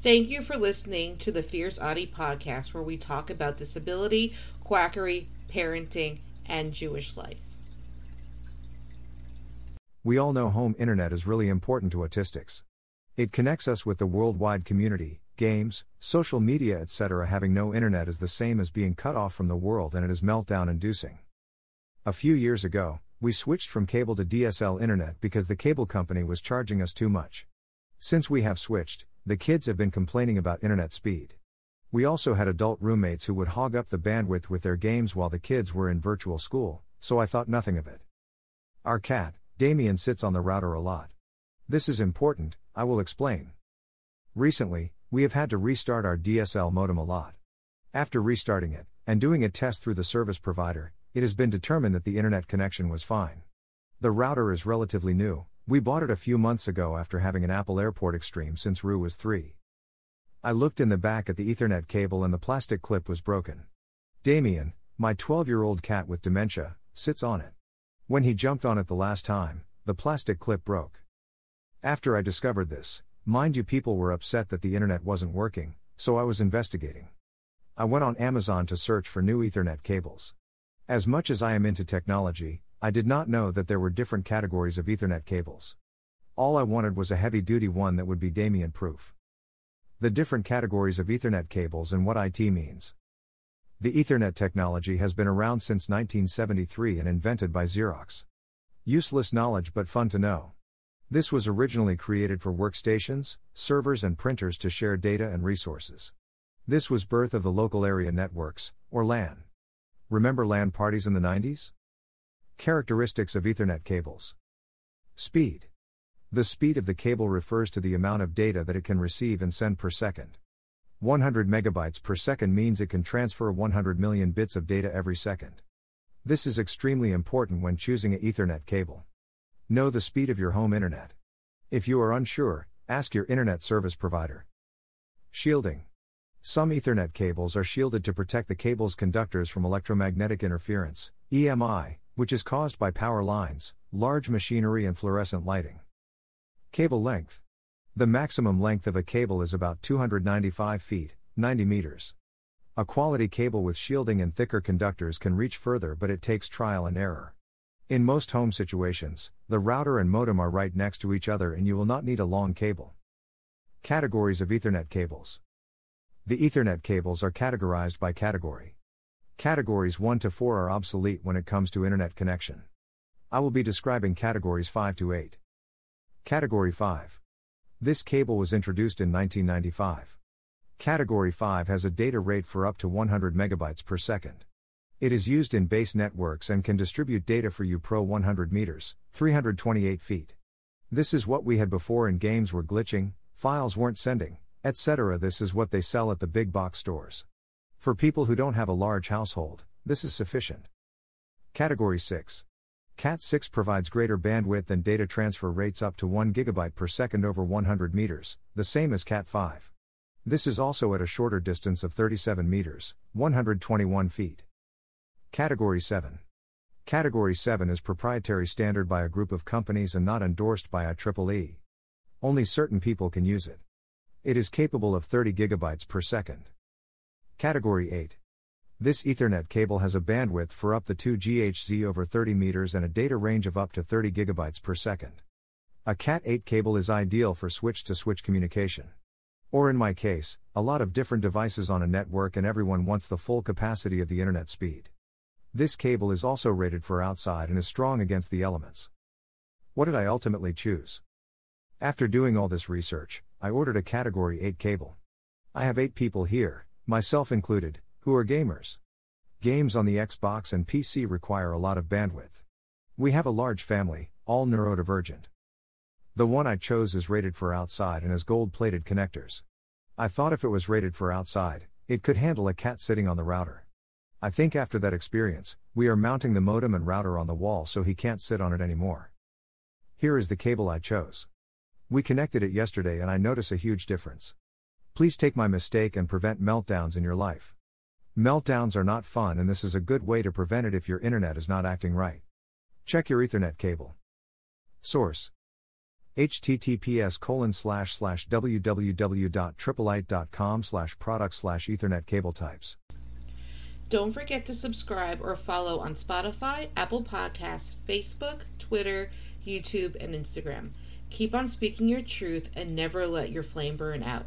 Thank you for listening to the Fierce Autie podcast, where we talk about disability, quackery, parenting, and Jewish life. We all know home internet is really important to autistics. It connects us with the worldwide community, games, social media, etc. Having no internet is the same as being cut off from the world and it is meltdown inducing. A few years ago, we switched from cable to DSL internet because the cable company was charging us too much. Since we have switched, the kids have been complaining about internet speed. We also had adult roommates who would hog up the bandwidth with their games while the kids were in virtual school, so I thought nothing of it. Our cat, Damien, sits on the router a lot. This is important, I will explain. Recently, we have had to restart our DSL modem a lot. After restarting it, and doing a test through the service provider, it has been determined that the internet connection was fine. The router is relatively new, we bought it a few months ago after having an Apple Airport Extreme since Rue was 3. I looked in the back at the Ethernet cable and the plastic clip was broken. Damien, my 12 year old cat with dementia, sits on it. When he jumped on it the last time, the plastic clip broke. After I discovered this, mind you, people were upset that the internet wasn't working, so I was investigating. I went on Amazon to search for new Ethernet cables. As much as I am into technology, I did not know that there were different categories of Ethernet cables. All I wanted was a heavy duty one that would be Damien proof. The different categories of Ethernet cables and what IT means. The Ethernet technology has been around since 1973 and invented by Xerox. Useless knowledge but fun to know. This was originally created for workstations, servers, and printers to share data and resources. This was birth of the local area networks, or LAN. Remember LAN parties in the 90s? Characteristics of Ethernet cables. Speed. The speed of the cable refers to the amount of data that it can receive and send per second. 100 megabytes per second means it can transfer 100 million bits of data every second. This is extremely important when choosing an Ethernet cable. Know the speed of your home internet. If you are unsure, ask your internet service provider. Shielding. Some Ethernet cables are shielded to protect the cable's conductors from electromagnetic interference, EMI, which is caused by power lines, large machinery, and fluorescent lighting. Cable length. The maximum length of a cable is about 295 feet, 90 meters. A quality cable with shielding and thicker conductors can reach further, but it takes trial and error. In most home situations, the router and modem are right next to each other and you will not need a long cable. Categories of Ethernet cables. The Ethernet cables are categorized by category. Categories 1 to 4 are obsolete when it comes to internet connection. I will be describing categories 5 to 8. Category 5. This cable was introduced in 1995. Category 5 has a data rate for up to 100 megabytes per second. It is used in base networks and can distribute data for you pro 100 meters, 328 feet. This is what we had before and games were glitching, files weren't sending, etc. This is what they sell at the big box stores. For people who don't have a large household, this is sufficient. Category 6. Cat 6 provides greater bandwidth and data transfer rates up to 1 GB per second over 100 meters, the same as Cat 5. This is also at a shorter distance of 37 meters, 121 feet. Category 7. Category 7 is proprietary standard by a group of companies and not endorsed by IEEE. Only certain people can use it. It is capable of 30 gigabytes per second. Category 8. This Ethernet cable has a bandwidth for up to 2 GHz over 30 meters and a data range of up to 30 gigabytes per second. A Cat 8 cable is ideal for switch to switch communication. Or in my case, a lot of different devices on a network and everyone wants the full capacity of the internet speed. This cable is also rated for outside and is strong against the elements. What did I ultimately choose? After doing all this research, I ordered a Category 8 cable. I have 8 people here, myself included, who are gamers. Games on the Xbox and PC require a lot of bandwidth. We have a large family, all neurodivergent. The one I chose is rated for outside and has gold plated connectors. I thought if it was rated for outside, it could handle a cat sitting on the router. I think after that experience, we are mounting the modem and router on the wall so he can't sit on it anymore. Here is the cable I chose. We connected it yesterday and I notice a huge difference. Please take my mistake and prevent meltdowns in your life. Meltdowns are not fun, and this is a good way to prevent it if your internet is not acting right. Check your Ethernet cable. Source https colon slash slash www.tripplite.com slash product slash ethernet cable types. Don't forget to subscribe or follow on Spotify, Apple Podcasts, Facebook, Twitter, YouTube, and Instagram. Keep on speaking your truth and never let your flame burn out.